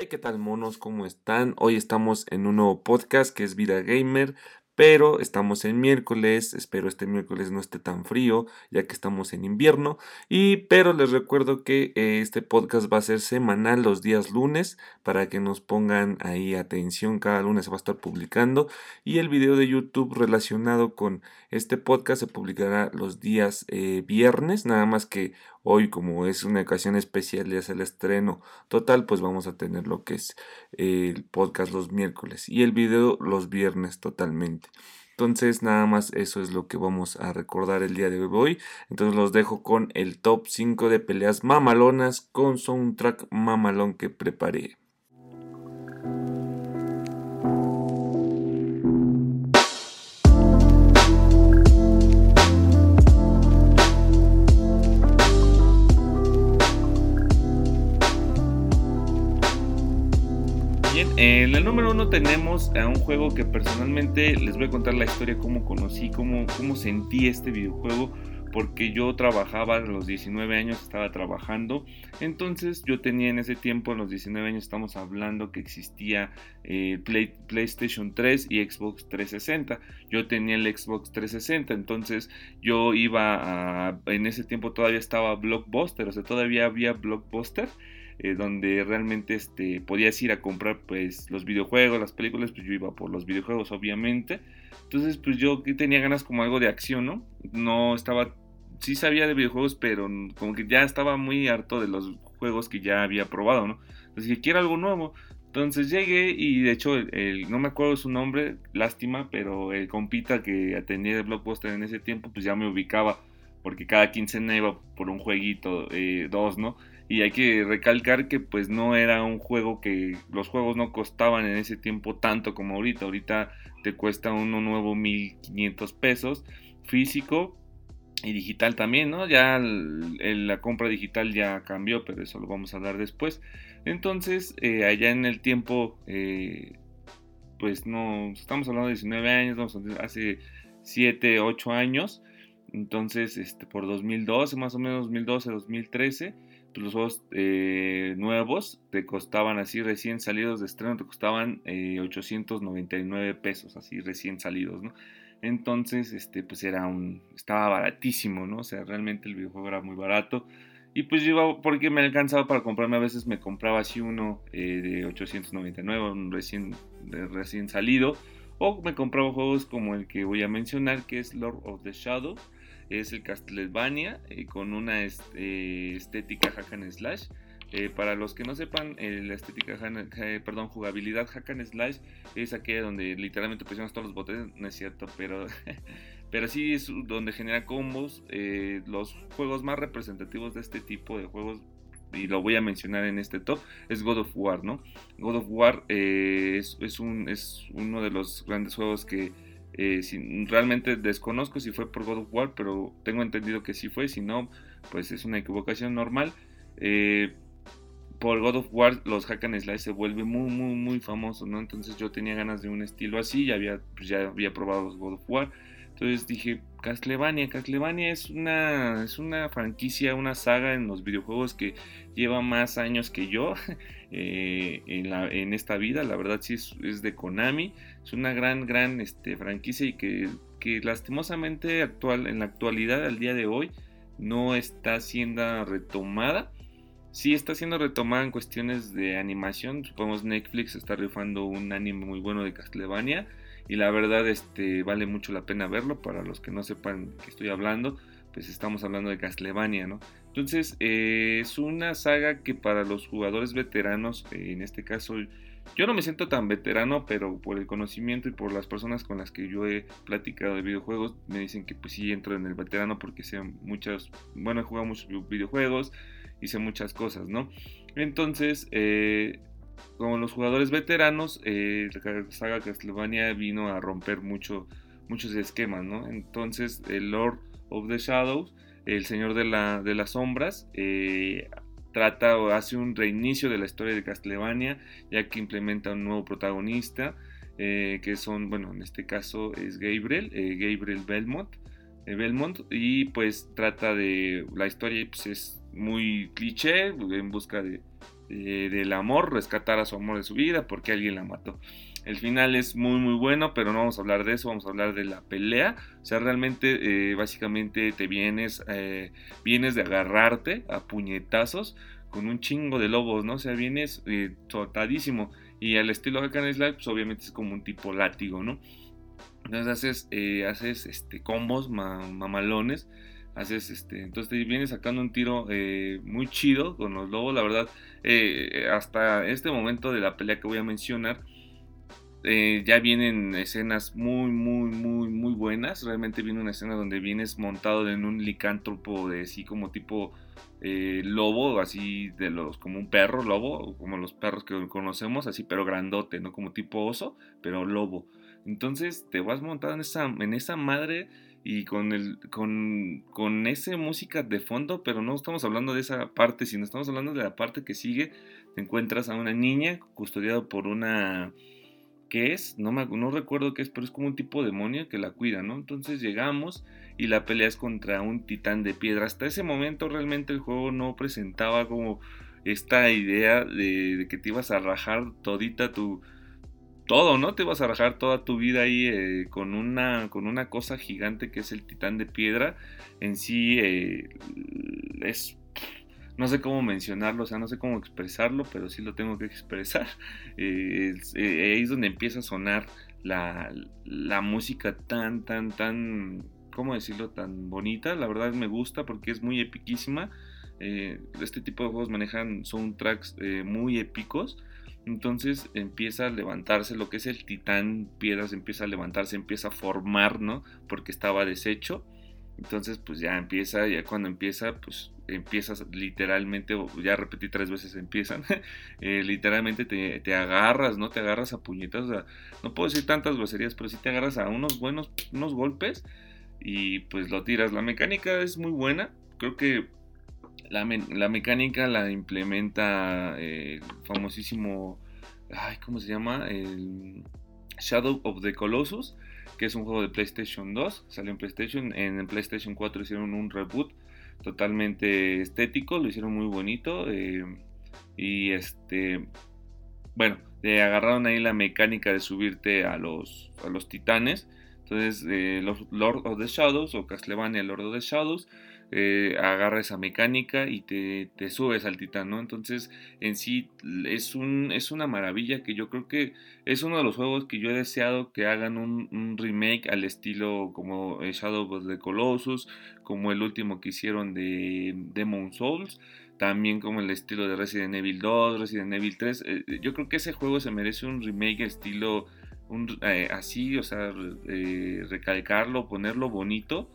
Hey, ¿qué tal monos? ¿Cómo están? Hoy estamos en un nuevo podcast que es Vida Gamer, pero estamos en miércoles, espero este miércoles no esté tan frío, ya que estamos en invierno, y pero les recuerdo que eh, este podcast va a ser semanal los días lunes, para que nos pongan ahí atención, cada lunes se va a estar publicando, y el video de YouTube relacionado con este podcast se publicará los días eh, viernes, nada más que hoy como es una ocasión especial y es el estreno total, pues vamos a tener lo que es eh, el podcast los miércoles y el video los viernes totalmente. Entonces nada más eso es lo que vamos a recordar el día de hoy. Entonces los dejo con el top 5 de peleas mamalonas con soundtrack mamalón que preparé. En el número uno tenemos a un juego que personalmente les voy a contar la historia, cómo conocí, cómo, cómo sentí este videojuego, porque yo trabajaba a los 19 años, estaba trabajando, entonces yo tenía en ese tiempo, en los 19 años estamos hablando que existía eh, PlayStation 3 y Xbox 360, yo tenía el Xbox 360, entonces yo iba a, en ese tiempo todavía estaba Blockbuster, o sea, todavía había Blockbuster, eh, donde realmente este, podías ir a comprar pues los videojuegos, las películas, pues yo iba por los videojuegos obviamente. Entonces pues yo tenía ganas como algo de acción, ¿no? No estaba, sí sabía de videojuegos, pero como que ya estaba muy harto de los juegos que ya había probado, ¿no? Entonces dije, quiero algo nuevo. Entonces llegué y de hecho el, no me acuerdo su nombre, lástima, pero el compita que atendía de Blockbuster en ese tiempo pues ya me ubicaba porque cada quincena iba por un jueguito, eh, dos, ¿no? Y hay que recalcar que pues no era un juego que los juegos no costaban en ese tiempo tanto como ahorita. Ahorita te cuesta uno nuevo 1500 pesos físico y digital también, ¿no? Ya la compra digital ya cambió, pero eso lo vamos a hablar después. Entonces, eh, allá en el tiempo, eh, pues no, estamos hablando de 19 años, hace 7, 8 años. Entonces, este, por 2012, más o menos 2012, 2013 pues, los juegos eh, nuevos te costaban así recién salidos de estreno, te costaban 899 eh, pesos, así recién salidos. Entonces, este, pues era un, estaba baratísimo, ¿no? O sea, realmente el videojuego era muy barato. Y pues yo porque me alcanzaba para comprarme, a veces me compraba así uno eh, de 899, un recién, recién salido. O me compraba juegos como el que voy a mencionar, que es Lord of the Shadow es el Castlevania eh, con una este, estética hack and slash. Eh, para los que no sepan, eh, la estética, perdón, jugabilidad hack and slash es aquella donde literalmente presionas todos los botones, no es cierto, pero, pero sí es donde genera combos. los juegos más representativos de este tipo de juegos, y lo voy a mencionar en este top, es God of War, ¿no? God of War es, es uno de los grandes juegos que eh, realmente desconozco si fue por God of War, pero tengo entendido que sí fue. Si no, pues es una equivocación normal. Eh, por God of War los hack and slash se vuelve muy muy muy famoso, ¿no? Entonces yo tenía ganas de un estilo así, ya había, pues ya había probado God of War. Entonces dije, Castlevania, Castlevania es una, es una franquicia, una saga en los videojuegos que lleva más años que yo eh, en, esta vida. La verdad sí es, de Konami. Es una gran, gran este, franquicia y que, lastimosamente actual, en la actualidad, al día de hoy, no está siendo retomada. Sí está siendo retomada en cuestiones de animación. Supongamos Netflix está rifando un anime muy bueno de Castlevania y la verdad este, vale mucho la pena verlo. Para los que no sepan que estoy hablando, pues estamos hablando de Castlevania, ¿no? Entonces eh, es una saga que para los jugadores veteranos, eh, en este caso yo no me siento tan veterano, pero por el conocimiento y por las personas con las que yo he platicado de videojuegos, me dicen que pues sí entro en el veterano porque sé muchas, bueno, he jugado muchos videojuegos y sé muchas cosas, ¿no? Entonces, eh, como los jugadores veteranos, eh, la saga Castlevania vino a romper mucho, muchos esquemas, ¿no? Entonces, el Lord of the Shadows, el Señor de, la, las Sombras, eh, trata o hace un reinicio de la historia de Castlevania, ya que implementa un nuevo protagonista, eh, que son, bueno, en este caso es Gabriel, Gabriel Belmont, Belmont, y pues trata de, la historia pues, es muy cliché, en busca de eh, del amor, rescatar a su amor de su vida porque alguien la mató. El final es muy muy bueno, pero no vamos a hablar de eso, vamos a hablar de la pelea. O sea, realmente, eh, básicamente te vienes, eh, vienes de agarrarte a puñetazos con un chingo de lobos, ¿no? O sea, vienes eh, Y al estilo de Hack Slide, pues obviamente es como un tipo látigo, ¿no? Entonces haces, haces este, combos mamalones. Haces este, entonces te vienes sacando un tiro muy chido con los lobos. La verdad, hasta este momento de la pelea que voy a mencionar, eh, ya vienen escenas muy, muy, muy, muy buenas. Realmente viene una escena donde vienes montado en un licántropo de así como tipo eh, lobo, así de los, como un perro lobo, como los perros que conocemos, así pero grandote, ¿no? Como tipo oso, pero lobo. Entonces te vas montado en esa, en esa madre y con, el, con, con esa música de fondo, pero no estamos hablando de esa parte, sino estamos hablando de la parte que sigue. Te encuentras a una niña custodiada por una ¿Qué es, no, me, no recuerdo qué es, pero es como un tipo de demonio que la cuida, ¿no? Entonces llegamos y la pelea es contra un titán de piedra. Hasta ese momento realmente el juego no presentaba como esta idea de, que te ibas a rajar todita tu... Todo, ¿no? Te ibas a rajar toda tu vida ahí eh, con, una, con una cosa gigante que es el titán de piedra. En sí eh, es no sé cómo mencionarlo, o sea, no sé cómo expresarlo, pero sí lo tengo que expresar. Eh, eh, ahí es donde empieza a sonar la, música tan, tan, tan, ¿cómo decirlo? Tan bonita. La verdad me gusta porque es muy epiquísima. Eh, este tipo de juegos manejan soundtracks muy épicos. Entonces empieza a levantarse lo que es el titán piedras, empieza a levantarse, empieza a formar, ¿no? Porque estaba deshecho. Entonces pues ya empieza, ya cuando empieza pues empiezas literalmente, ya repetí tres veces empiezan, eh, literalmente te, agarras, ¿no? Te agarras a puñetas, o sea, no puedo decir tantas groserías, pero sí te agarras a unos buenos, unos golpes y pues lo tiras. La mecánica es muy buena, creo que la, mecánica la implementa el famosísimo, ay, ¿cómo se llama? El Shadow of the Colossus, que es un juego de PlayStation 2, salió en PlayStation, en PlayStation 4 hicieron un reboot totalmente estético, lo hicieron muy bonito. Eh, y este, bueno, le agarraron ahí la mecánica de subirte a los, a los titanes. Entonces, eh, Lord of the Shadows o Castlevania Lord of the Shadows eh, agarra esa mecánica y te, subes al titán, ¿no? Entonces, en sí es, un, es una maravilla que yo creo que es uno de los juegos que yo he deseado que hagan un, remake al estilo como Shadow of the Colossus, como el último que hicieron de Demon Souls también como el estilo de Resident Evil 2, Resident Evil 3. Eh, yo creo que ese juego se merece un remake estilo eh, así, o sea, recalcarlo, ponerlo bonito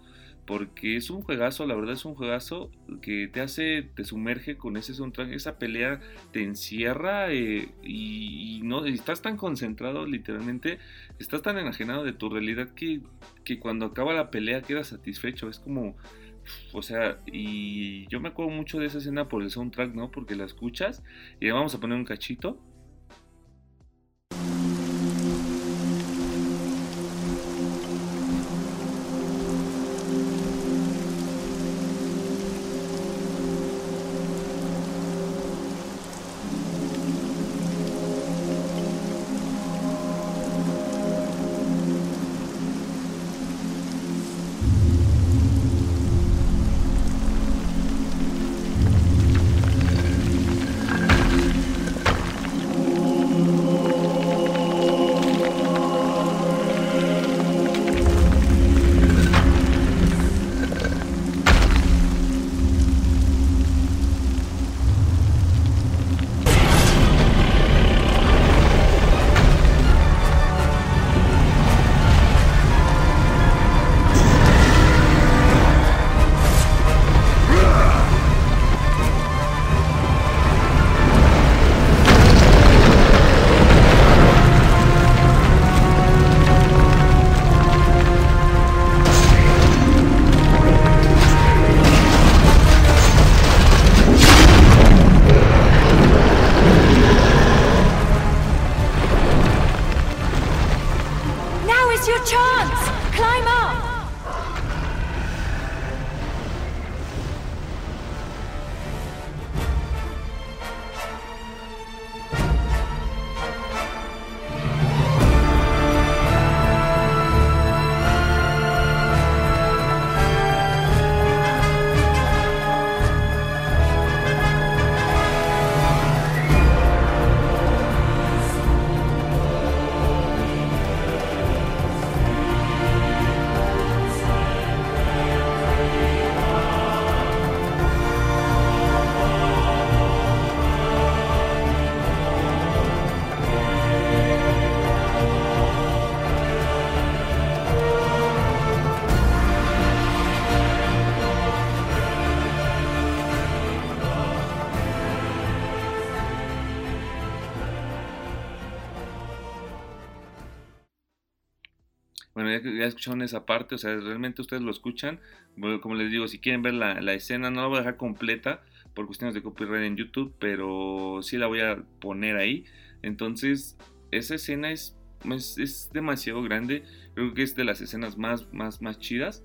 porque es un juegazo, la verdad es un juegazo que te hace, te sumerge con ese soundtrack, esa pelea te encierra eh, y, no estás tan concentrado literalmente, estás tan enajenado de tu realidad que, que cuando acaba la pelea quedas satisfecho, es como, o sea, y yo me acuerdo mucho de esa escena por el soundtrack, ¿no? Porque la escuchas y vamos a poner un cachito. Ya, escucharon esa parte, o sea, realmente ustedes lo escuchan. como les digo, si quieren ver la, la, escena, no la voy a dejar completa por cuestiones de copyright en YouTube, pero sí la voy a poner ahí. Entonces, esa escena es, es, demasiado grande. Creo que es de las escenas más, más, más chidas.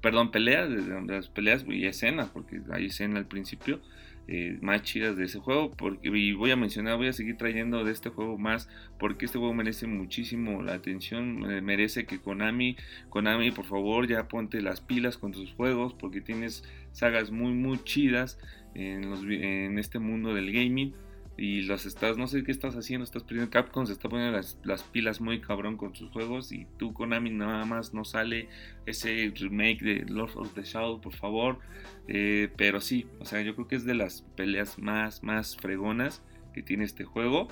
Perdón, peleas, de las peleas y escena, porque hay escena al principio. Eh, más chidas de ese juego. Porque, y voy a mencionar, voy a seguir trayendo de este juego más. Porque este juego merece muchísimo la atención. merece que Konami, Konami, por favor, ya ponte las pilas con tus juegos. Porque tienes sagas muy, muy chidas en, los, en este mundo del gaming y los estás, no sé qué estás haciendo, estás perdiendo. Capcom se está poniendo las, pilas muy cabrón con sus juegos y tú Konami nada más no sale ese remake de Lord of the Shadow, por favor. Eh, pero sí, o sea, yo creo que es de las peleas más, más fregonas que tiene este juego.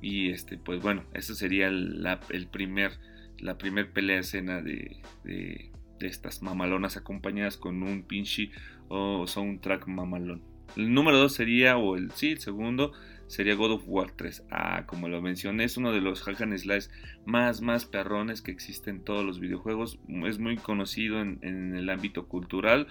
Y este, pues bueno, esa sería la, el primer, la primer pelea escena de, de, de estas mamalonas acompañadas con un pinche o soundtrack mamalón. El número 2 sería, o el sí, el segundo, sería God of War 3. Ah, como lo mencioné, es uno de los hack and slash más, más perrones que existen en todos los videojuegos. Es muy conocido en, el ámbito cultural.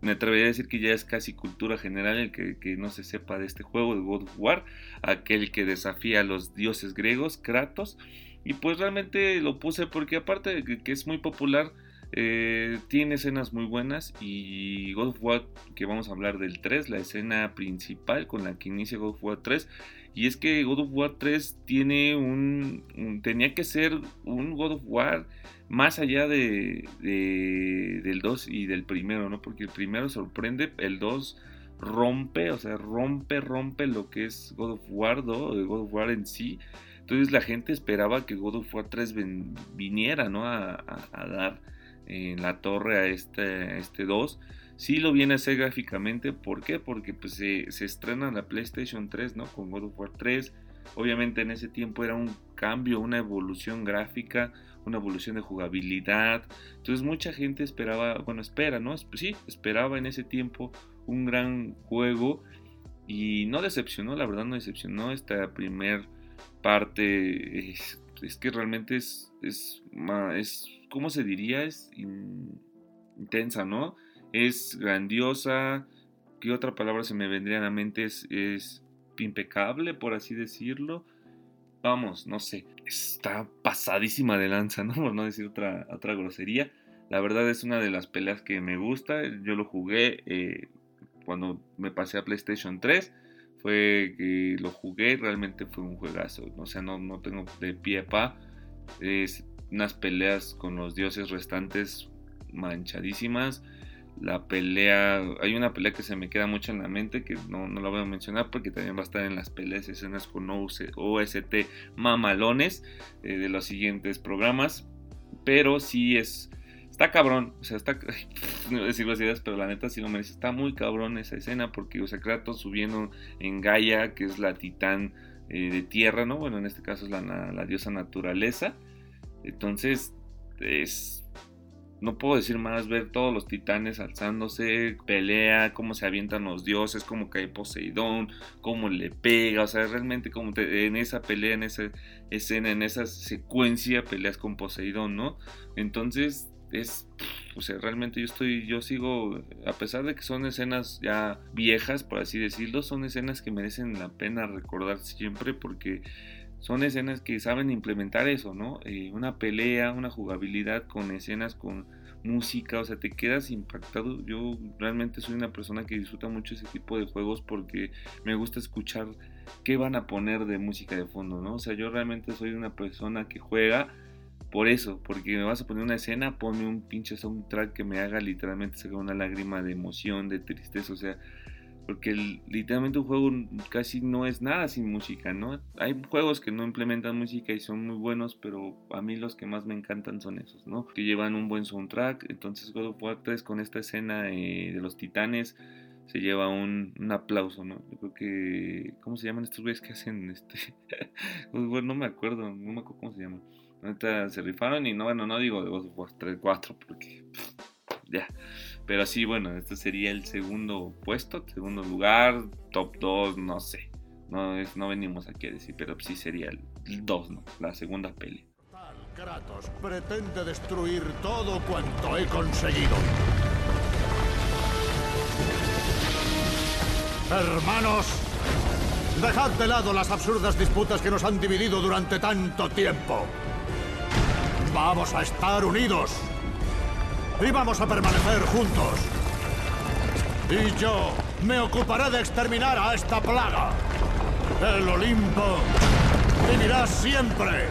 Me atrevería a decir que ya es casi cultura general el que, no se sepa de este juego de God of War. Aquel que desafía a los dioses griegos, Kratos. Y pues realmente lo puse porque aparte de que es muy popular eh, tiene escenas muy buenas y God of War, que vamos a hablar del 3, la escena principal con la que inicia God of War 3. Y es que God of War 3 tiene un, tenía que ser un God of War más allá de, del 2 y del primero, ¿no? Porque el primero sorprende, el 2 rompe, o sea, rompe, rompe lo que es God of War 2, God of War en sí. Entonces la gente esperaba que God of War 3 viniera, ¿no? a dar en la torre a este, este 2. Sí lo viene a hacer gráficamente, ¿por qué? Porque pues, se, se estrena la PlayStation 3, ¿no? Con God of War 3. Obviamente en ese tiempo era un cambio, una evolución gráfica, una evolución de jugabilidad. Entonces mucha gente esperaba, bueno, espera, ¿no? Sí, esperaba en ese tiempo un gran juego y no decepcionó, la verdad no decepcionó esta primer parte. Es, es que realmente es, es ¿cómo se diría? Es intensa, ¿no? Es grandiosa. ¿Qué otra palabra se me vendría a la mente? Es, impecable, por así decirlo. Vamos, no sé. Está pasadísima de lanza, ¿no? Por no decir otra, otra grosería. La verdad es una de las peleas que me gusta. Yo lo jugué eh, cuando me pasé a PlayStation 3. Fue que lo jugué, realmente fue un juegazo. O sea, no, no tengo de pie pa. Es unas peleas con los dioses restantes manchadísimas. La pelea, hay una pelea que se me queda mucho en la mente que no, no la voy a mencionar porque también va a estar en las peleas escenas con OST mamalones eh, de los siguientes programas. Pero sí es, está cabrón, o sea, está, no decir ideas, pero la neta sí lo merece. Está muy cabrón esa escena porque, o subiendo en Gaia, que es la titán eh, de tierra, ¿no? Bueno, en este caso es la diosa naturaleza. Entonces, es. No puedo decir más, ver todos los titanes alzándose, pelea, cómo se avientan los dioses, cómo cae Poseidón, cómo le pega, o sea, realmente como en esa pelea, en esa escena, en esa secuencia peleas con Poseidón, ¿no? Entonces, es, o sea, realmente yo estoy, yo sigo, a pesar de que son escenas ya viejas, por así decirlo, son escenas que merecen la pena recordar siempre porque son escenas que saben implementar eso, ¿no? Eh, una pelea, una jugabilidad con escenas, con música, o sea, te quedas impactado. Yo realmente soy una persona que disfruta mucho ese tipo de juegos porque me gusta escuchar qué van a poner de música de fondo, ¿no? O sea, yo realmente soy una persona que juega por eso, porque me vas a poner una escena, ponme un pinche soundtrack que me haga literalmente sacar una lágrima de emoción, de tristeza, o sea, porque literalmente un juego casi no es nada sin música, ¿no? Hay juegos que no implementan música y son muy buenos, pero a mí los que más me encantan son esos, ¿no? Que llevan un buen soundtrack. Entonces God of War 3 con esta escena de los titanes se lleva un, aplauso, ¿no? Yo creo que... ¿Cómo se llaman estos güeyes que hacen este? no me acuerdo, no me acuerdo cómo se llaman. Ahorita se rifaron y no, bueno, no digo de God of War 3, 4, porque... ya. Pero sí, bueno, este sería el segundo puesto, segundo lugar, top 2, no sé. No, no venimos aquí a decir, pero sí sería el 2, ¿no? La segunda peli. Kratos pretende destruir todo cuanto he conseguido. Hermanos, dejad de lado las absurdas disputas que nos han dividido durante tanto tiempo. Vamos a estar unidos. Y vamos a permanecer juntos. Y yo me ocuparé de exterminar a esta plaga. El Olimpo vivirá siempre.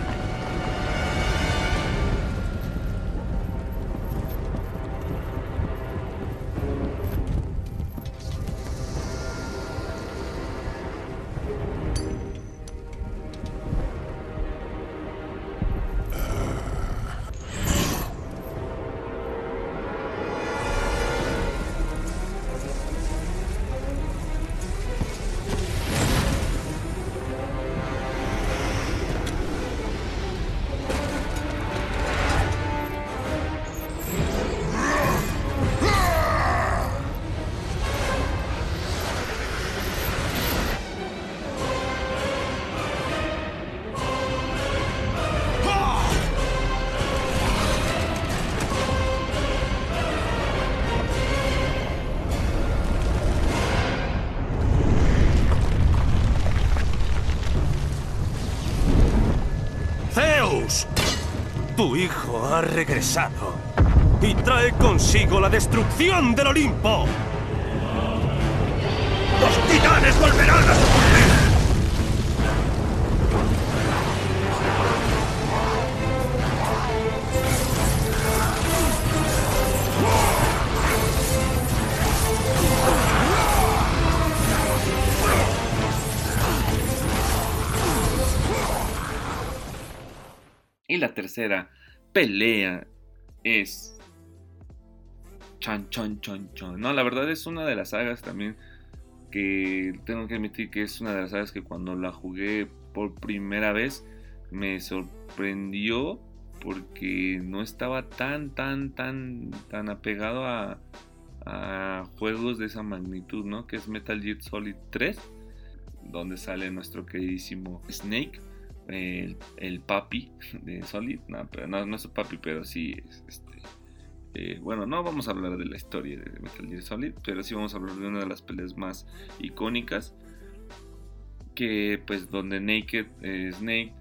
Tu hijo ha regresado y trae consigo la destrucción del Olimpo. ¡Los titanes volverán a sucumbir! Tercera pelea es. Chan, chan, chan, chan. No, la verdad es una de las sagas también que tengo que admitir que es una de las sagas que cuando la jugué por primera vez me sorprendió porque no estaba tan, tan, tan, tan apegado a, a juegos de esa magnitud, ¿no? Que es Metal Gear Solid 3, donde sale nuestro queridísimo Snake el, papi de Solid. No, pero no, es su papi, pero sí es este. Eh, bueno, no vamos a hablar de la historia de Metal Gear Solid, pero sí vamos a hablar de una de las peleas más icónicas. Que pues donde Naked eh, Snake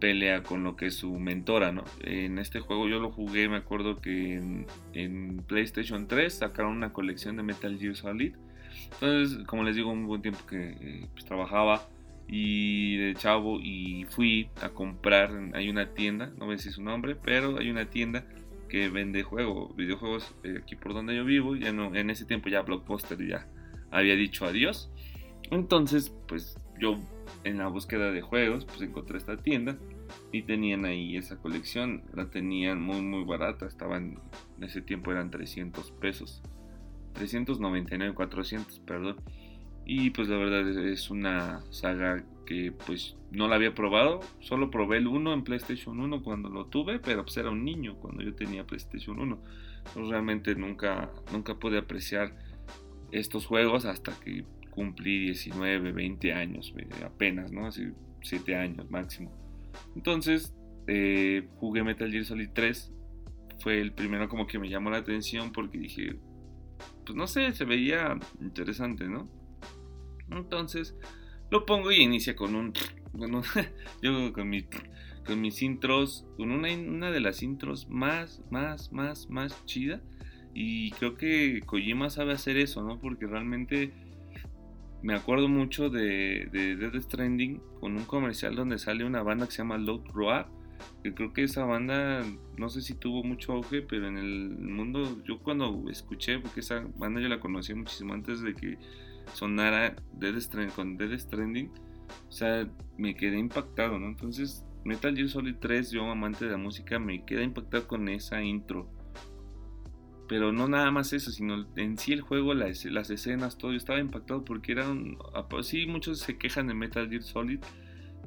pelea con lo que es su mentora, ¿no? En este juego yo lo jugué, me acuerdo que en, PlayStation 3 sacaron una colección de Metal Gear Solid. Entonces, como les digo, un buen tiempo que eh, pues, trabajaba y de chavo y fui a comprar, hay una tienda, no voy a su nombre, pero hay una tienda que vende juegos, videojuegos eh, aquí por donde yo vivo, ya no, en ese tiempo ya Blockbuster ya había dicho adiós. Entonces, pues yo en la búsqueda de juegos, pues encontré esta tienda y tenían ahí esa colección, la tenían muy muy barata, estaban en ese tiempo eran 300 pesos, 399, 400, perdón. Y pues la verdad es una saga que pues no la había probado. Solo probé el 1 en PlayStation 1 cuando lo tuve, pero pues era un niño cuando yo tenía PlayStation 1. realmente nunca, nunca pude apreciar estos juegos hasta que cumplí 19, 20 años, apenas, ¿no? Así 7 años máximo. Entonces eh, jugué Metal Gear Solid 3. Fue el primero como que me llamó la atención porque dije, pues no sé, se veía interesante, ¿no? Entonces lo pongo y inicia con un... yo con, con mis intros, con una, una de las intros más, más, más, más chida. Y creo que Kojima sabe hacer eso, ¿no? Porque realmente me acuerdo mucho de, de Death Stranding con un comercial donde sale una banda que se llama Load Roar. Que creo que esa banda, no sé si tuvo mucho auge, pero en el mundo, yo cuando escuché, porque esa banda yo la conocí muchísimo antes de que sonara Dead Stranding, con Dead Stranding, o sea, me quedé impactado, ¿no? Entonces, Metal Gear Solid 3, yo amante de la música, me quedé impactado con esa intro. Pero no nada más eso, sino en sí el juego, las, las escenas, todo. Yo estaba impactado porque eran. Sí, muchos se quejan de Metal Gear Solid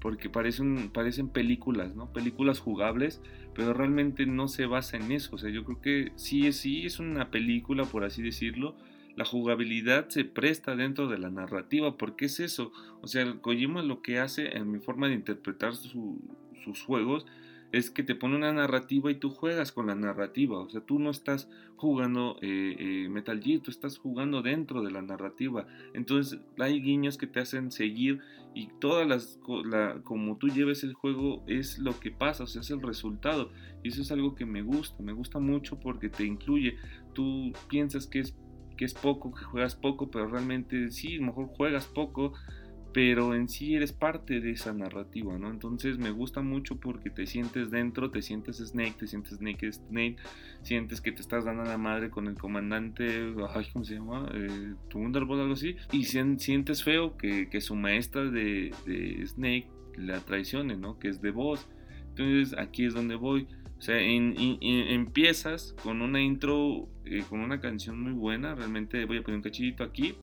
porque parecen, parecen películas, ¿no? Películas jugables, pero realmente no se basa en eso. O sea, yo creo que sí, sí es una película, por así decirlo, la jugabilidad se presta dentro de la narrativa, porque es eso, o sea, Kojima lo que hace en mi forma de interpretar sus juegos es que te pone una narrativa y tú juegas con la narrativa. O sea, tú no estás jugando eh, eh, Metal Gear, tú estás jugando dentro de la narrativa. Entonces hay guiños que te hacen seguir y todas las, como tú lleves el juego es lo que pasa, o sea, es el resultado. Y eso es algo que me gusta, me gusta mucho porque te incluye. Tú piensas que es, que es poco, que juegas poco, pero realmente sí, mejor juegas poco pero en sí eres parte de esa narrativa, ¿no? Entonces me gusta mucho porque te sientes dentro, te sientes Snake, te sientes Snake, Snake, sientes que te estás dando a la madre con el comandante, ay, ¿cómo se llama? Eh, Thunderbolt, algo así, y sientes feo que, su maestra de, Snake la traicione, ¿no? Que es de voz. Entonces aquí es donde voy. O sea, empiezas con una intro, eh, con una canción muy buena. Realmente voy a poner un cachito aquí.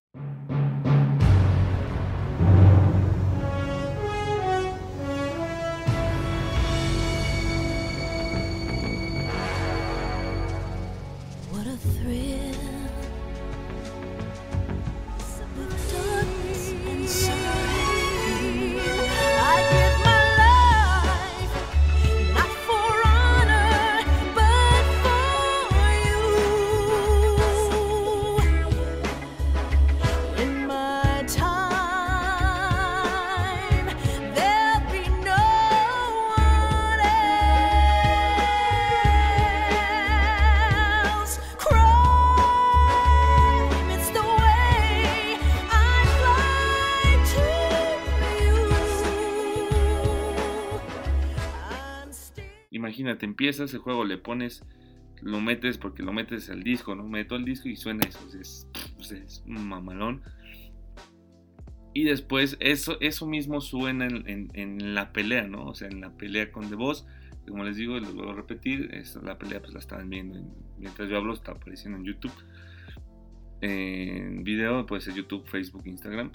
Empiezas el juego, le pones, lo metes porque lo metes al disco, ¿no? Meto el disco y suena eso, es, es mamalón. Y después eso, eso mismo suena en, la pelea, ¿no? O sea, en la pelea con The Boss. Como les digo, lo vuelvo a repetir, la pelea pues la estaban viendo mientras yo hablo, está apareciendo en YouTube. En video, puede ser YouTube, Facebook, Instagram.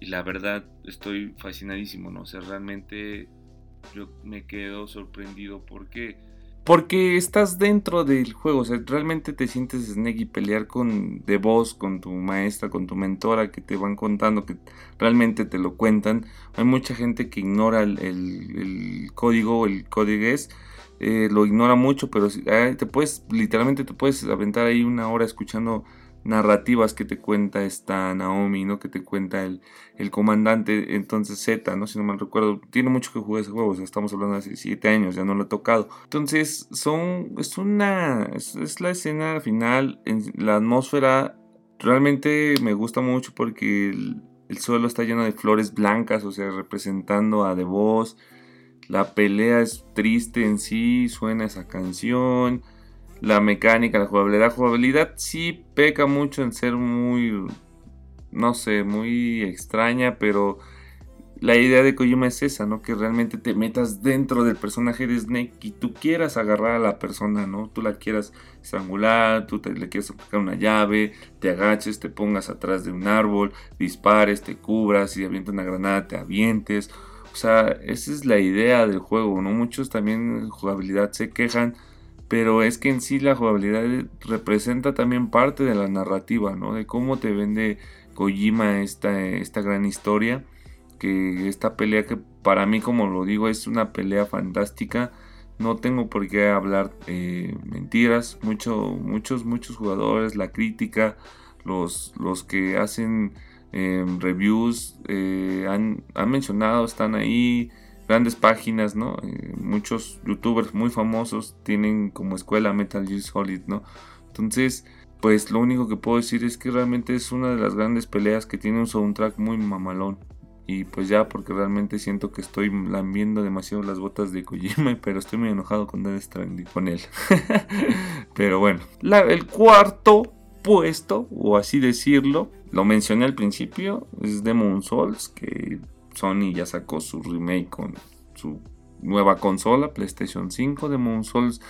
Y la verdad, estoy fascinadísimo, ¿no? O sea, realmente yo me quedo sorprendido porque porque estás dentro del juego, o sea, realmente te sientes Snake y pelear con de voz, con tu maestra, con tu mentora que te van contando, que realmente te lo cuentan. Hay mucha gente que ignora el, código, el código es, eh, lo ignora mucho, pero eh, te puedes, literalmente te puedes aventar ahí una hora escuchando narrativas que te cuenta esta Naomi, ¿no? Que te cuenta el, el comandante, entonces Z, ¿no? Si no mal recuerdo, tiene mucho que jugar ese juego, o estamos hablando de hace 7 años, ya no lo he tocado. Entonces, son, es una, es, la escena final, la atmósfera realmente me gusta mucho porque el, el, suelo está lleno de flores blancas, o sea, representando a The Boss. La pelea es triste en sí, suena esa canción la mecánica, la jugabilidad. La jugabilidad sí peca mucho en ser muy, no sé, muy extraña, pero la idea de Kojima es esa, ¿no? Que realmente te metas dentro del personaje de Snake y tú quieras agarrar a la persona, ¿no? Tú la quieras estrangular, tú te, le quieras aplicar una llave, te agaches, te pongas atrás de un árbol, dispares, te cubras, y avienta una granada, te avientes. O sea, esa es la idea del juego, ¿no? Muchos también en jugabilidad se quejan pero es que en sí la jugabilidad representa también parte de la narrativa, ¿no? De cómo te vende Kojima esta, esta gran historia, que esta pelea que para mí, como lo digo, es una pelea fantástica. No tengo por qué hablar eh, mentiras. Mucho, muchos, muchos jugadores, la crítica, los, los que hacen eh, reviews eh, han, han mencionado, están ahí grandes páginas, ¿no? Eh, muchos youtubers muy famosos tienen como escuela Metal Gear Solid, ¿no? Entonces, pues lo único que puedo decir es que realmente es una de las grandes peleas que tiene un soundtrack muy mamalón. Y pues ya, porque realmente siento que estoy lambiendo demasiado las botas de Kojima, pero estoy muy enojado con Death Stranding, con él. pero bueno, el cuarto puesto, o así decirlo, lo mencioné al principio, es Demon Souls, que Sony ya sacó su remake con su nueva consola, PlayStation 5 de Moon Souls.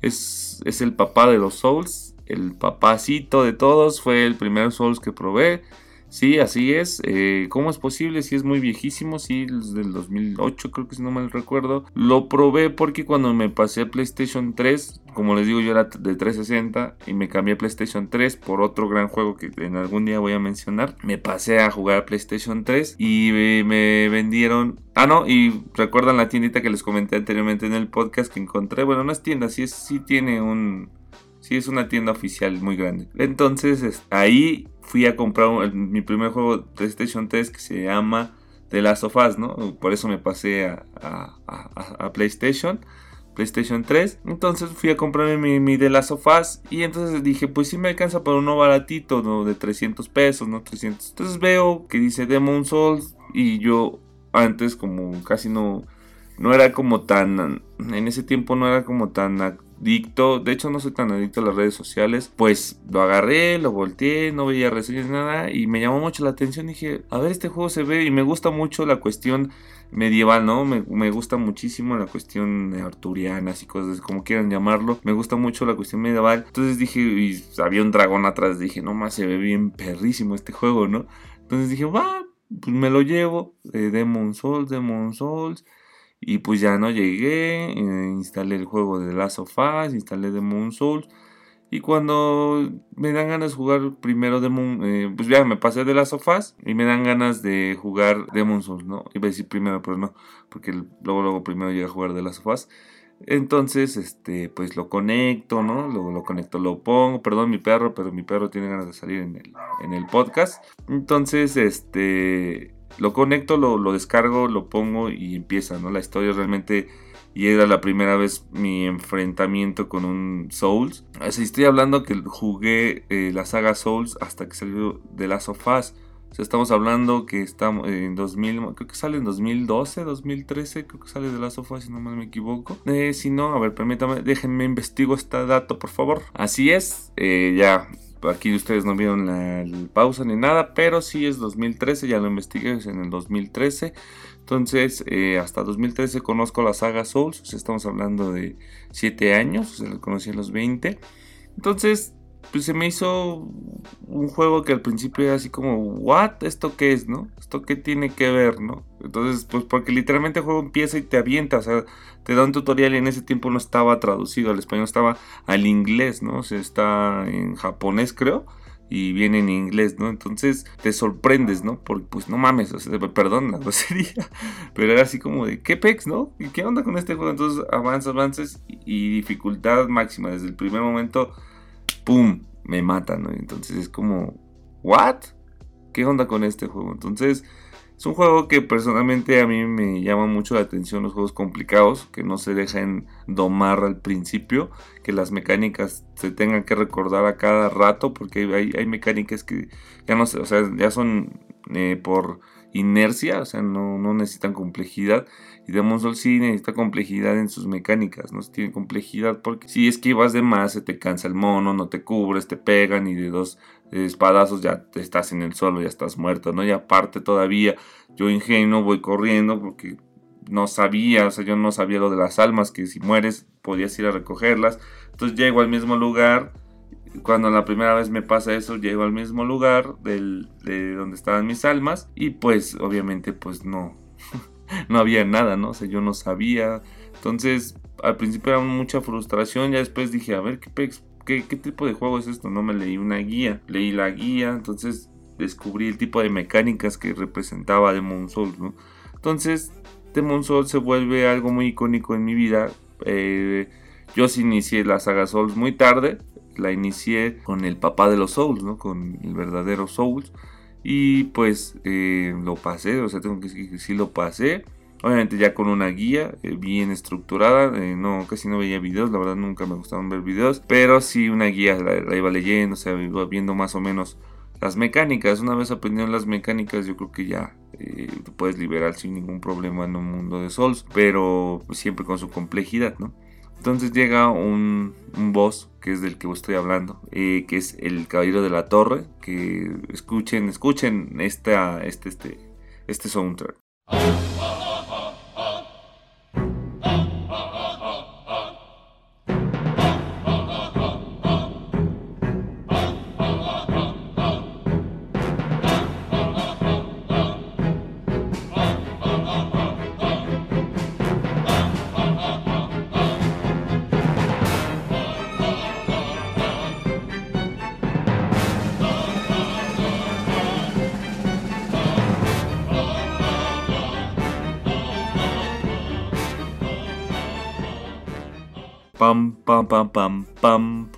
Es, es el papá de los Souls, el papacito de todos, fue el primer Souls que probé. Sí, así es. Eh, ¿Cómo es posible? Si es muy viejísimo, sí, es del 2008 creo que si no mal recuerdo. Lo probé porque cuando me pasé a PlayStation 3, como les digo yo era de 360 y me cambié a PlayStation 3 por otro gran juego que en algún día voy a mencionar, me pasé a jugar a PlayStation 3 y me vendieron... Ah, no, y recuerdan la tiendita que les comenté anteriormente en el podcast que encontré. Bueno, no es tienda, sí, sí tiene un... Sí, es una tienda oficial muy grande. Entonces, ahí fui a comprar mi primer juego de PlayStation 3 que se llama The Last of Us, ¿no? Por eso me pasé a, PlayStation. PlayStation 3. Entonces fui a comprarme mi, The Last of Us. Y entonces dije, pues sí me alcanza por uno baratito, ¿no? De 300 pesos, ¿no? 300. Entonces veo que dice Demon Souls. Y yo antes como casi no... No era como tan... En ese tiempo no era como tan adicto, de hecho no soy tan adicto a las redes sociales, pues lo agarré, lo volteé, no veía reseñas ni nada y me llamó mucho la atención, dije, a ver este juego se ve y me gusta mucho la cuestión medieval, ¿no? Me, gusta muchísimo la cuestión arturiana y cosas, como quieran llamarlo, me gusta mucho la cuestión medieval, entonces dije, y había un dragón atrás, dije, no más se ve bien perrísimo este juego, ¿no? Entonces dije, va, pues me lo llevo, eh, Demon Souls, Demon Souls, y pues ya no llegué, eh, instalé el juego de Last of Us, instalé Demon Souls. Y cuando me dan ganas de jugar primero Demon, eh, pues ya me pasé de Last of Us y me dan ganas de jugar Demon Souls, ¿no? Iba a decir primero, pero no, porque luego, luego primero llegué a jugar de Last of Us. Entonces, este, pues lo conecto, ¿no? Luego lo conecto, lo pongo, perdón mi perro, pero mi perro tiene ganas de salir en el, en el podcast. Entonces, este, lo conecto, lo, descargo, lo pongo y empieza, ¿no? La historia realmente y era la primera vez mi enfrentamiento con un Souls. Así estoy hablando que jugué eh, la saga Souls hasta que salió de Last of. O sea, estamos hablando que estamos en 2000, creo que sale en 2012, 2013, creo que sale de Last of si no me equivoco. Eh, si no, a ver, permítame, déjenme investigo este dato, por favor. Así es, eh, ya Aquí ustedes no vieron la, pausa ni nada, pero sí es 2013, ya lo investigué, es en el 2013. Entonces, eh, hasta 2013 conozco la saga Souls, estamos hablando de 7 años, o sea, lo conocí a los 20. Entonces, pues se me hizo un juego que al principio era así como, ¿what? ¿Esto qué es, no? ¿Esto qué tiene que ver, no? Entonces, pues porque literalmente el juego empieza y te avienta, o sea, te da un tutorial y en ese tiempo no estaba traducido al español, estaba al inglés, ¿no? O sea, está en japonés, creo. Y viene en inglés, ¿no? Entonces te sorprendes, ¿no? Porque, pues no mames, o sea, perdón la grosería. Pero era así como de, ¿qué pex, no? ¿Y qué onda con este juego? Entonces avanzas, avances y dificultad máxima. Desde el primer momento ¡pum! Me matan, ¿no? Entonces es como, ¿what? ¿Qué onda con este juego? Entonces, es un juego que personalmente a mí me llama mucho la atención los juegos complicados, que no se dejen domar al principio, que las mecánicas se tengan que recordar a cada rato, porque hay, mecánicas que ya no sé, o sea, ya son eh, por inercia, o sea, no, no necesitan complejidad. Y Demon Souls sí necesita complejidad en sus mecánicas, no tiene complejidad porque si esquivas de más se te cansa el mono, no te cubres, te pegan y de dos espadazos ya te estás en el suelo, ya estás muerto, ¿no? Y aparte todavía yo ingenuo voy corriendo porque no sabía, o sea, yo no sabía lo de las almas, que si mueres podías ir a recogerlas. Entonces llego al mismo lugar, cuando la primera vez me pasa eso, llego al mismo lugar del, de donde estaban mis almas y pues obviamente pues no, no había nada, ¿no? O sea, yo no sabía. Entonces, al principio era mucha frustración, ya después dije, a ver, ¿qué, qué, qué tipo de juego es esto? No me leí una guía, leí la guía, entonces descubrí el tipo de mecánicas que representaba Demon Souls, ¿no? Entonces, Demon Souls se vuelve algo muy icónico en mi vida. Eh, yo sí inicié la saga Souls muy tarde, la inicié con el papá de los Souls, ¿no? Con el verdadero Souls. Y pues eh, lo pasé, o sea, tengo que decir que sí lo pasé. Obviamente ya con una guía eh, bien estructurada, eh, no, casi no veía videos, la verdad nunca me gustaban ver videos, pero sí una guía la, iba leyendo, o sea, iba viendo más o menos las mecánicas. Una vez aprendiendo las mecánicas, yo creo que ya te puedes liberar sin ningún problema en un mundo de Souls, pero siempre con su complejidad, ¿no? Entonces llega un, boss que es del que estoy hablando, eh, que es el caballero de la torre. Que escuchen, escuchen este, este, este soundtrack. Pam,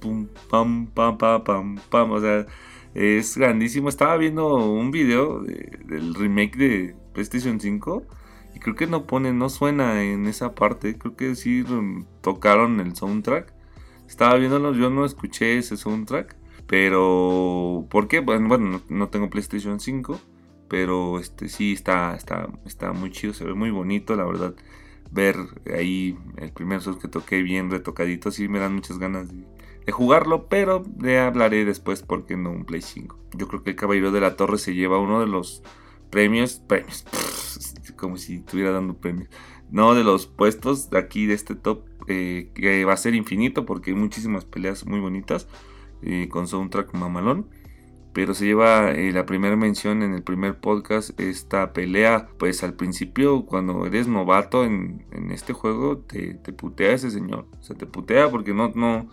pum, pam, pam, pam, pam, pam. O sea, es grandísimo. Estaba viendo un video del remake de PlayStation 5 y creo que no pone, no suena en esa parte. Creo que sí tocaron el soundtrack. Estaba viéndolo, yo no escuché ese soundtrack. Pero, ¿por qué? Bueno no, tengo PlayStation 5. Pero este sí está, está, está muy chido, se ve muy bonito, la verdad. Ver ahí el primer Souls que toqué bien retocadito, sí me dan muchas ganas de, jugarlo, pero de hablaré después porque no un Play 5. Yo creo que el Caballero de la Torre se lleva uno de los premios, premios, como si estuviera dando premios. No, de los puestos de aquí de este top eh, que va a ser infinito porque hay muchísimas peleas muy bonitas eh, con soundtrack mamalón. Pero se lleva eh, la primera mención en el primer podcast esta pelea. Pues al principio cuando eres novato en, este juego te, te, putea ese señor. O sea, te putea porque no, no,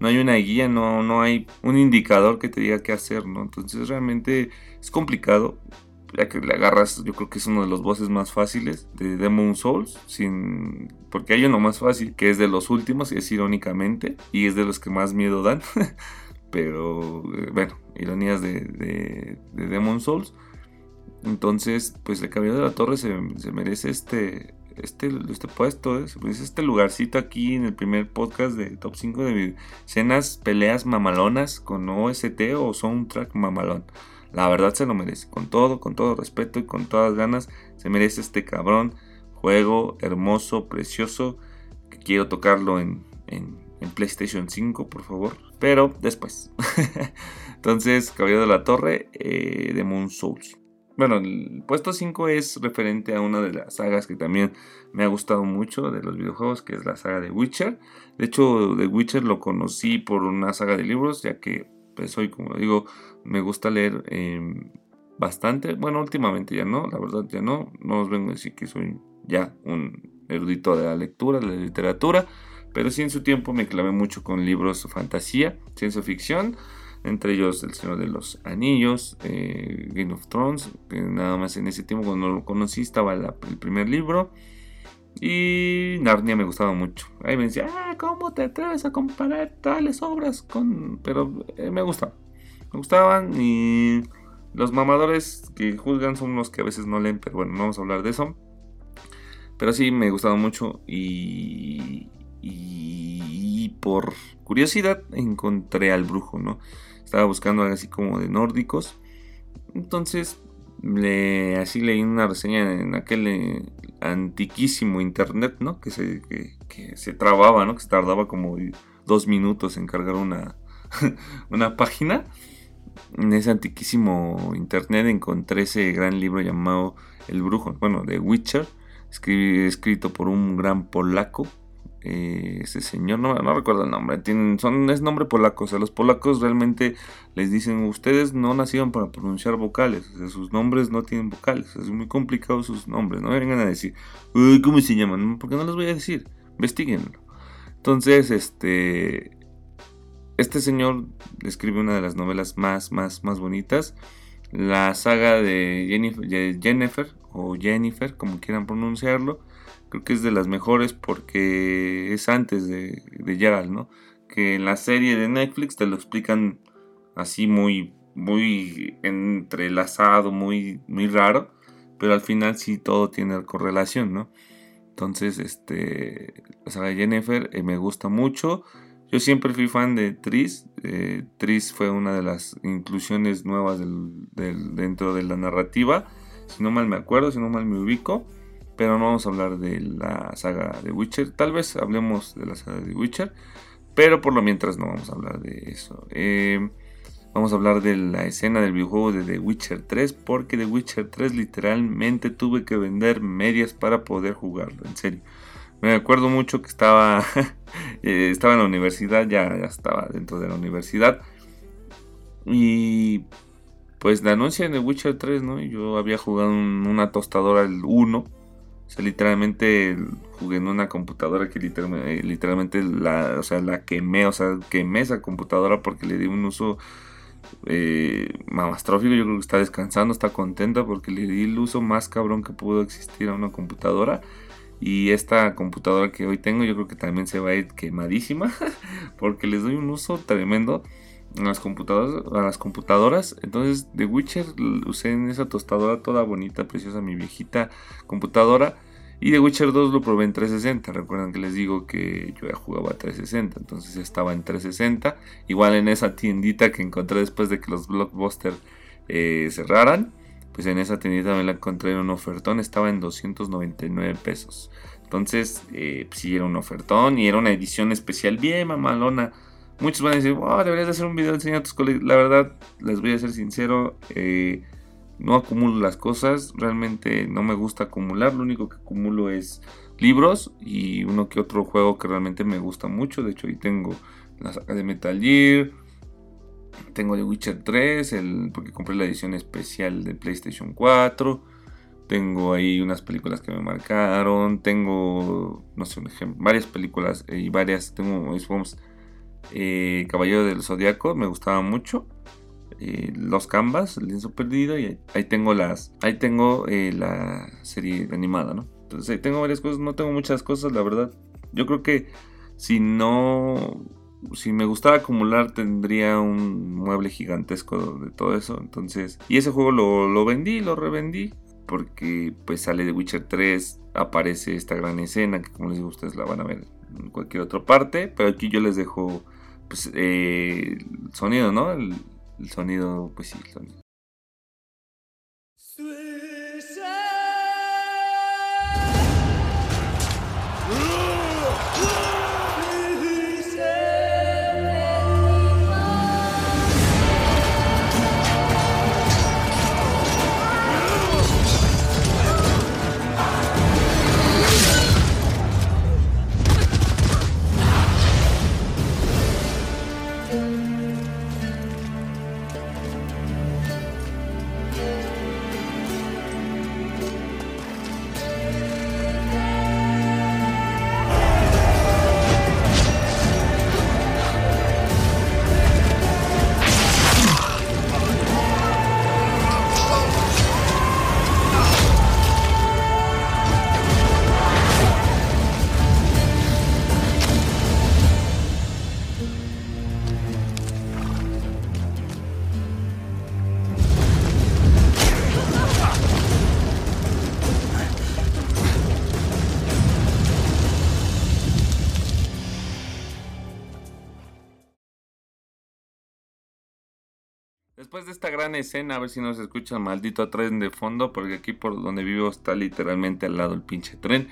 no hay una guía, no, no hay un indicador que te diga qué hacer, ¿no? Entonces realmente es complicado. Ya que le agarras, yo creo que es uno de los bosses más fáciles de Demon Souls, sin, porque hay uno más fácil, que es de los últimos, y es irónicamente, y es de los que más miedo dan. Pero eh, bueno, ironías de, de, Demon Souls. Entonces, pues el Caballero de la Torre se, se merece este, este, este puesto, ¿eh? este lugarcito aquí en el primer podcast de top 5 de escenas, peleas mamalonas con OST o soundtrack mamalón. La verdad se lo merece, con todo, con todo respeto y con todas ganas, se merece este cabrón. Juego hermoso, precioso, quiero tocarlo en, PlayStation 5, por favor. Pero después. Entonces, Caballero de la Torre eh, de Moon Souls. Bueno, el puesto 5 es referente a una de las sagas que también me ha gustado mucho de los videojuegos, que es la saga de Witcher. De hecho, de Witcher lo conocí por una saga de libros, ya que pues hoy, como digo, me gusta leer em, bastante. Bueno, últimamente ya no, la verdad ya no. No os vengo a decir que soy ya un erudito de la lectura, de la literatura. Pero sí en su tiempo me clavé mucho con libros de fantasía, ciencia ficción entre ellos El Señor de los Anillos, eh, Game of Thrones, que nada más en ese tiempo cuando lo conocí estaba el primer libro. Y Narnia me gustaba mucho. Ahí me decía, ah, ¿cómo te atreves a comparar tales obras con...? Pero eh, me gustaban. Me gustaban y los mamadores que juzgan son los que a veces no leen, pero bueno, no vamos a hablar de eso. Pero sí, me gustaba mucho y, y por curiosidad encontré al brujo, ¿no? Estaba buscando algo así como de nórdicos. Entonces, le, así leí una reseña en aquel eh, antiquísimo internet, ¿no? Que se, que, se trababa, ¿no? Que se tardaba como dos minutos en cargar una, una página. En ese antiquísimo internet encontré ese gran libro llamado El Brujo, bueno, de Witcher, escrito por un gran polaco eh, ese señor, no, no, recuerdo el nombre, son, es nombre polaco, o sea, los polacos realmente les dicen, ustedes no nacieron para pronunciar vocales, sus nombres no tienen vocales, es muy complicado sus nombres, no vengan a decir, Uy, ¿cómo se llaman? Porque no les voy a decir, investiguenlo. Entonces, este, este señor escribe una de las novelas más, más, más bonitas, la saga de Jennifer, Jennifer o Jennifer, como quieran pronunciarlo, creo que es de las mejores porque es antes de, de Geralt, ¿no? Que en la serie de Netflix te lo explican así muy, muy entrelazado, muy, muy raro, pero al final sí todo tiene correlación, ¿no? Entonces, este, saga de Jennifer eh, me gusta mucho. Yo siempre fui fan de Tris. Eh, Tris fue una de las inclusiones nuevas dentro de la narrativa. Si no mal me acuerdo, si no mal me ubico pero no vamos a hablar de la saga de Witcher. Tal vez hablemos de la saga de Witcher, pero por lo mientras no vamos a hablar de eso. Eh, vamos a hablar de la escena del videojuego de The Witcher 3, porque The Witcher 3 literalmente tuve que vender medias para poder jugarlo, en serio. Me acuerdo mucho que estaba, eh, estaba en la universidad, ya, ya estaba dentro de la universidad. Y pues la anuncia de The Witcher 3, ¿no? Yo había jugado una tostadora el 1 o sea, literalmente jugué en una computadora que literalmente, literalmente la, o sea, la quemé, o sea, quemé esa computadora porque le di un uso eh, mamastrófico. Yo creo que está descansando, está contenta porque le di el uso más cabrón que pudo existir a una computadora. Y esta computadora que hoy tengo yo creo que también se va a ir quemadísima porque les doy un uso tremendo a las computadoras, a las computadoras. Entonces, The Witcher usé en esa tostadora toda bonita, preciosa, mi viejita computadora. Y The Witcher 2 lo probé en 360. Recuerdan que les digo que yo ya jugaba a 360. Entonces estaba en 360. Igual en esa tiendita que encontré después de que los Blockbuster eh, cerraran. Pues en esa tiendita me la encontré en un ofertón. Estaba en 299 pesos. Entonces, eh, pues sí, era un ofertón. Y era una edición especial bien mamalona. Muchos van a decir, oh, deberías de hacer un video enseñando tus colegas. La verdad, les voy a ser sincero. Eh, no acumulo las cosas, realmente no me gusta acumular, lo único que acumulo es libros y uno que otro juego que realmente me gusta mucho, de hecho ahí tengo la saga de Metal Gear, tengo The Witcher 3, el, porque compré la edición especial de PlayStation 4, tengo ahí unas películas que me marcaron, tengo, no sé, un ejemplo, varias películas y varias, tengo, eh, Caballero del Zodiaco, me gustaba mucho, eh, los canvas, el lienzo perdido y ahí tengo las, ahí tengo eh, la serie animada, ¿no? Entonces ahí tengo varias cosas, no tengo muchas cosas, la verdad. Yo creo que si no, si me gustara acumular tendría un mueble gigantesco de todo eso, entonces, y ese juego lo, lo vendí, lo revendí, porque pues sale de Witcher 3, aparece esta gran escena que como les digo ustedes la van a ver en cualquier otra parte, pero aquí yo les dejo pues eh, el sonido, ¿no? El, el sonido, pues sí, el sonido. Escena, a ver si no se escucha el maldito tren de fondo, porque aquí por donde vivo está literalmente al lado el pinche tren.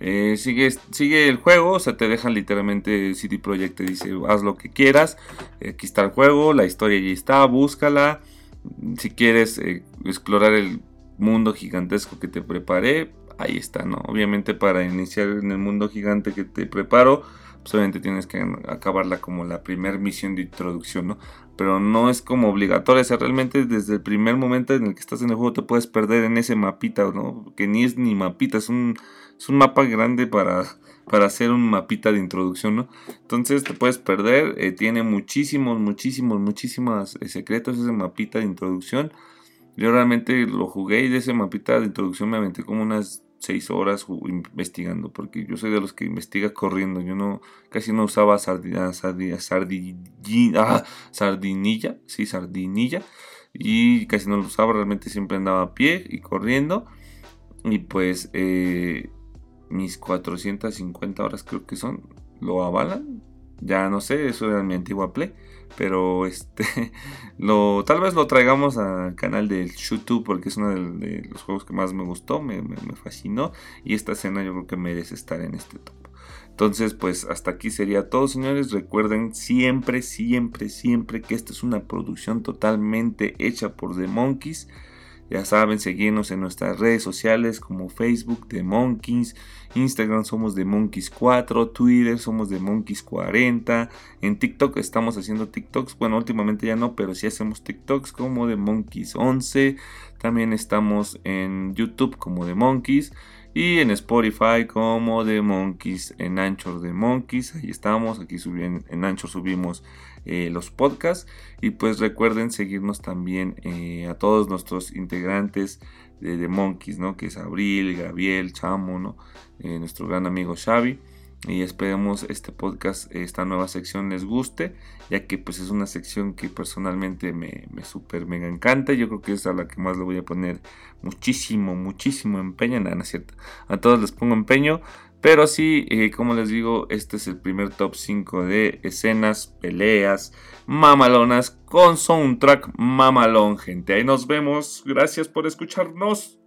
Eh, sigue, sigue el juego, se te dejan literalmente CD Projekt te dice haz lo que quieras. aquí está el juego, la historia ya está, búscala. Si quieres eh, explorar el mundo gigantesco que te preparé, ahí está, ¿no? Obviamente para iniciar en el mundo gigante que te preparo, pues obviamente tienes que acabarla como la primera misión de introducción, ¿no? Pero no es como obligatorio. O sea, realmente desde el primer momento en el que estás en el juego te puedes perder en ese mapita, ¿no? Que ni es ni mapita, es un, es un mapa grande para, para hacer un mapita de introducción, ¿no? Entonces te puedes perder, eh, tiene muchísimos, muchísimos, muchísimos eh, secretos ese mapita de introducción. Yo realmente lo jugué y de ese mapita de introducción me aventé como unas seis horas investigando, porque yo soy de los que investiga corriendo. Yo no, casi no usaba sardina, sardina, ah, sardinilla, sí, sardinilla, y casi no lo usaba, realmente siempre andaba a pie y corriendo. Y pues eh, mis 450 horas creo que son, lo avalan. Ya no sé, eso era mi antigua play. Pero este lo tal vez lo traigamos al canal del YouTube porque es uno de, los juegos que más me gustó, me, fascinó. Y esta escena yo creo que merece estar en este top. Entonces, pues hasta aquí sería todo, señores. Recuerden siempre, siempre, siempre que esta es una producción totalmente hecha por The Monkeys. Ya saben, seguirnos en nuestras redes sociales como Facebook de Monkeys, Instagram somos de Monkeys 4, Twitter somos de Monkeys 40, en TikTok estamos haciendo TikToks, bueno, últimamente ya no, pero sí hacemos TikToks como de Monkeys 11, también estamos en YouTube como de Monkeys y en Spotify como The Monkeys, en Anchor The Monkeys, ahí estamos, aquí en, Anchor subimos eh, los podcasts y pues recuerden seguirnos también eh, a todos nuestros integrantes de The Monkeys, ¿no? Que es Abril, Gabriel, Chamo, ¿no? Eh, nuestro gran amigo Xavi y esperemos este podcast, esta nueva sección les guste, ya que pues es una sección que personalmente me, me super mega encanta, yo creo que es a la que más le voy a poner muchísimo, muchísimo empeño, nada, no es cierto, a todos les pongo empeño, pero sí, eh, como les digo, este es el primer top 5 de escenas, peleas, mamalonas con soundtrack mamalón, gente, ahí nos vemos, gracias por escucharnos.